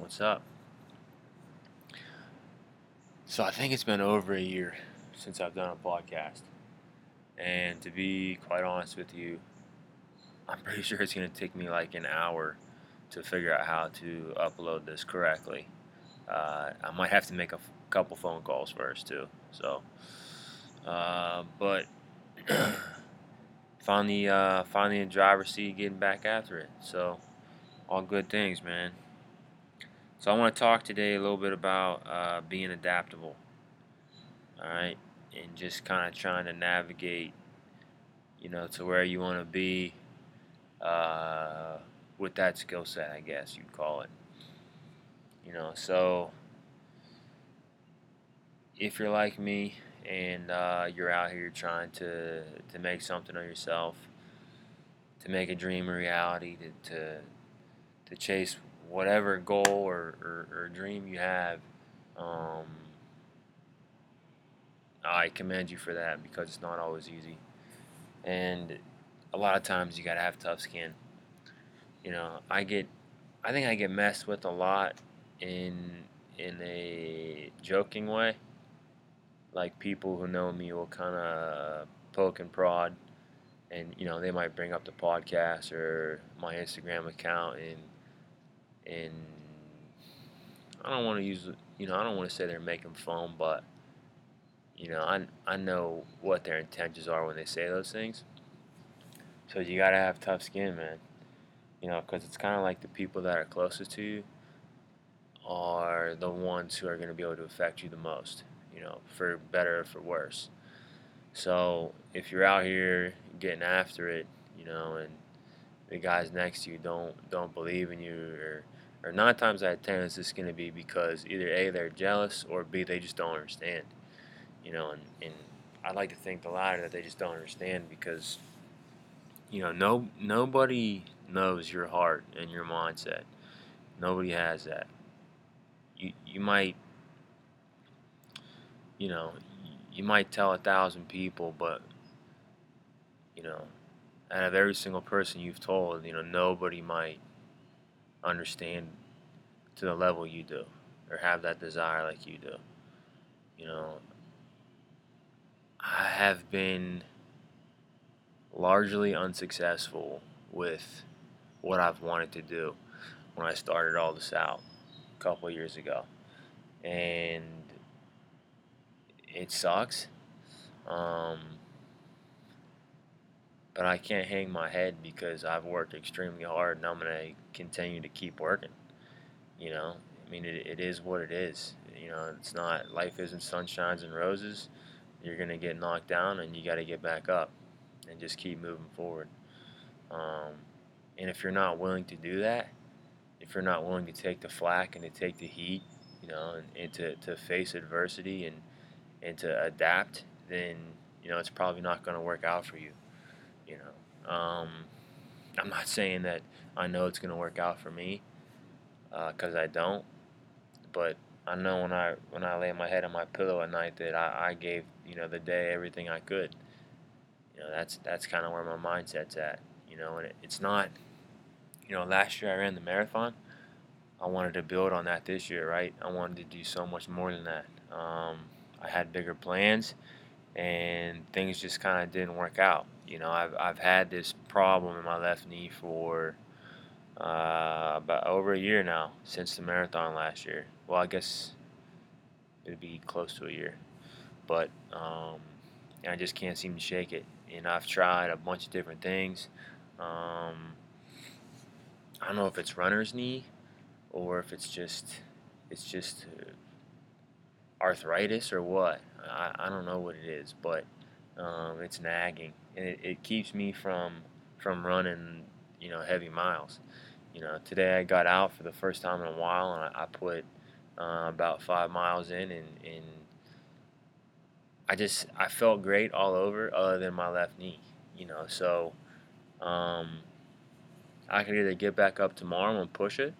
What's up? So I think it's been over a year since I've done a podcast. And to be quite honest with you, I'm pretty sure it's going to take me like an hour to figure out how to upload this correctly. Uh, I might have to make a f- couple phone calls first too. So, uh, but finally, uh, finally in driver's seat, getting back after it. So, all good things, man. So I want to talk today a little bit about uh, being adaptable. All right, and just kind of trying to navigate, you know, to where you want to be uh, with that skill set, I guess you'd call it. You know, so if you're like me and uh, you're out here trying to to make something of yourself, to make a dream a reality, to to, to chase whatever goal or, or, or dream you have, um, I commend you for that because it's not always easy. And a lot of times you got to have tough skin. You know, I get, I think I get messed with a lot in in a joking way. Like people who know me will kind of poke and prod, and you know they might bring up the podcast or my Instagram account and and I don't want to use you know I don't want to say they're making fun, but you know I I know what their intentions are when they say those things. So you gotta have tough skin, man. You know, because it's kind of like the people that are closest to you are the ones who are going to be able to affect you the most. You know, for better or for worse. So if you're out here getting after it, you know, and the guys next to you don't don't believe in you or or nine times out of ten it's just going to be because either a they're jealous or b they just don't understand you know and, and i like to think the latter that they just don't understand because you know no nobody knows your heart and your mindset. Nobody has that. You you might you know you might tell a thousand people but you know out of every single person you've told, you know, nobody might understand to the level you do or have that desire like you do. You know, I have been largely unsuccessful with what I've wanted to do when I started all this out a couple years ago. And it sucks. Um, but I can't hang my head because I've worked extremely hard and I'm going to continue to keep working. You know, I mean, it, it is what it is. You know, it's not, life isn't sunshines and roses. You're going to get knocked down and you got to get back up and just keep moving forward. Um, and if you're not willing to do that, if you're not willing to take the flack and to take the heat, you know, and, and to, to face adversity and, and to adapt, then, you know, it's probably not going to work out for you. You know, um, I'm not saying that I know it's to work out for me uh, I don't, but I know when I when I lay my head on my pillow at night that I, I gave you know the day everything I could. You know, that's that's kind of where my mindset's at. You know, and it, it's not. You know, last year I ran the marathon. I wanted to build on that this year, right? I wanted to do so much more than that. Um, I had bigger plans, and things just kind of didn't work out. You know, I've I've had this problem in my left knee for uh, about over a year now since the marathon last year. Well, I guess it'd be close to a year, but um, I just can't seem to shake it. And I've tried a bunch of different things. Um, I don't know if it's runner's knee or if it's just it's just arthritis or what. I, I don't know what it is, but um, it's nagging and it, it keeps me from from running you know heavy miles. You know, today I got out for the first time in a while and I, I put uh, about five miles in and, and I just I felt great all over other than my left knee. You know, so um, I could either get back up tomorrow and push it,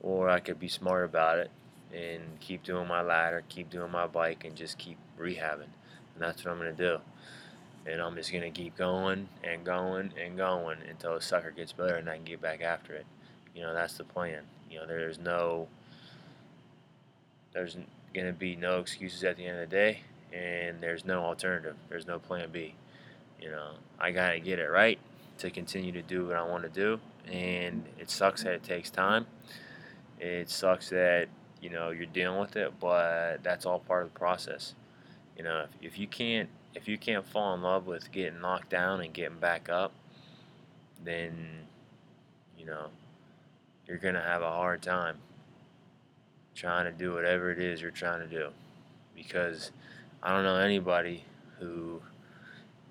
or I could be smart about it and keep doing my ladder, keep doing my bike, and just keep rehabbing. And that's what I'm gonna do and I'm just gonna keep going and going and going until the sucker gets better and I can get back after it. You know, that's the plan. You know, there's no, there's going to be no excuses at the end of the day, and there's no alternative. There's no plan B. You know, I got to get it right to continue to do what I want to do, and it sucks that it takes time. It sucks that you know you're dealing with it, but that's all part of the process. You know, if, if you can't if you can't fall in love with getting knocked down and getting back up, then you know you're gonna have a hard time trying to do whatever it is you're trying to do because I don't know anybody who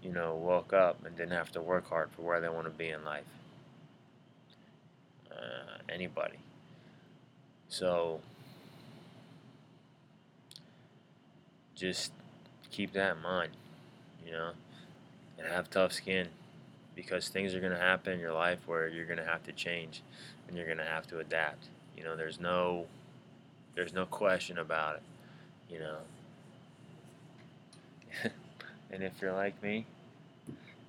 you know woke up and didn't have to work hard for where they want to be in life. Uh, anybody. So just keep that in mind, you know, and have tough skin because things are going to happen in your life where you're going to have to change and you're going to have to adapt. You know, there's no there's no question about it, you know. and if you're like me,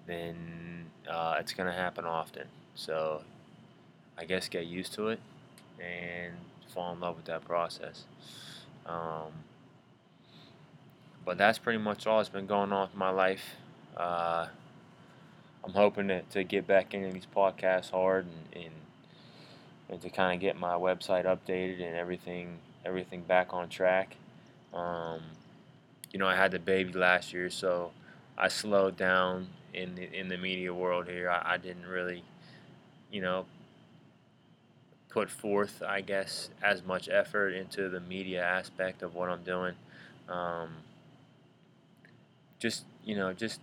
then uh, it's going to happen often. So I guess get used to it and fall in love with that process. Um, but that's pretty much all that's been going on in my life. Uh, I'm hoping to, to get back into these podcasts hard and, and, and to kind of get my website updated and everything everything back on track. Um, you know, I had the baby last year, so I slowed down in the, in the media world here. I, I didn't really, you know, put forth, I guess, as much effort into the media aspect of what I'm doing. Um, just you know, just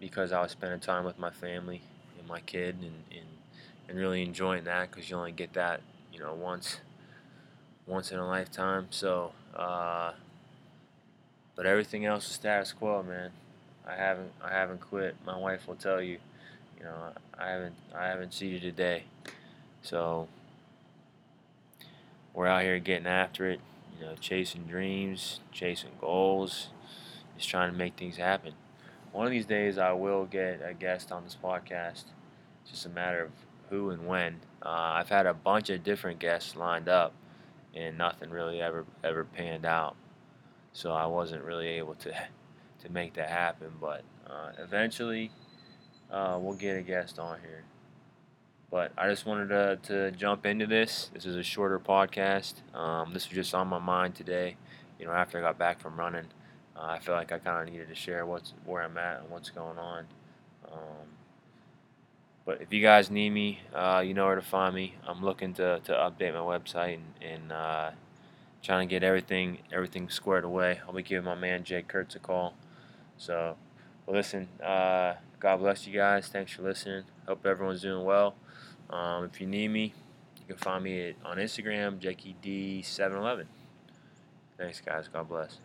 because I was spending time with my family and my kid, and and, and really enjoying that because you only get that you know once once in a lifetime. So, uh, but everything else is status quo, man. I haven't I haven't quit. My wife will tell you, you know, I haven't I haven't cheated a day. So we're out here getting after it, you know, chasing dreams, chasing goals, just trying to make things happen. One of these days, I will get a guest on this podcast. It's just a matter of who and when. Uh, I've had a bunch of different guests lined up, and nothing really ever ever panned out. So I wasn't really able to to make that happen. But uh, eventually, uh, we'll get a guest on here. But I just wanted to, to jump into this. This is a shorter podcast. Um, this was just on my mind today. You know, after I got back from running, uh, I feel like I kind of needed to share what's where I'm at and what's going on. Um, but if you guys need me, uh, you know where to find me. I'm looking to, to update my website and, and uh, trying to get everything everything squared away. I'll be giving my man Jake Kurtz a call. So, well, listen. Uh, God bless you guys. Thanks for listening. Hope everyone's doing well. Um, if you need me, you can find me on Instagram, JackieD711. Thanks, guys. God bless.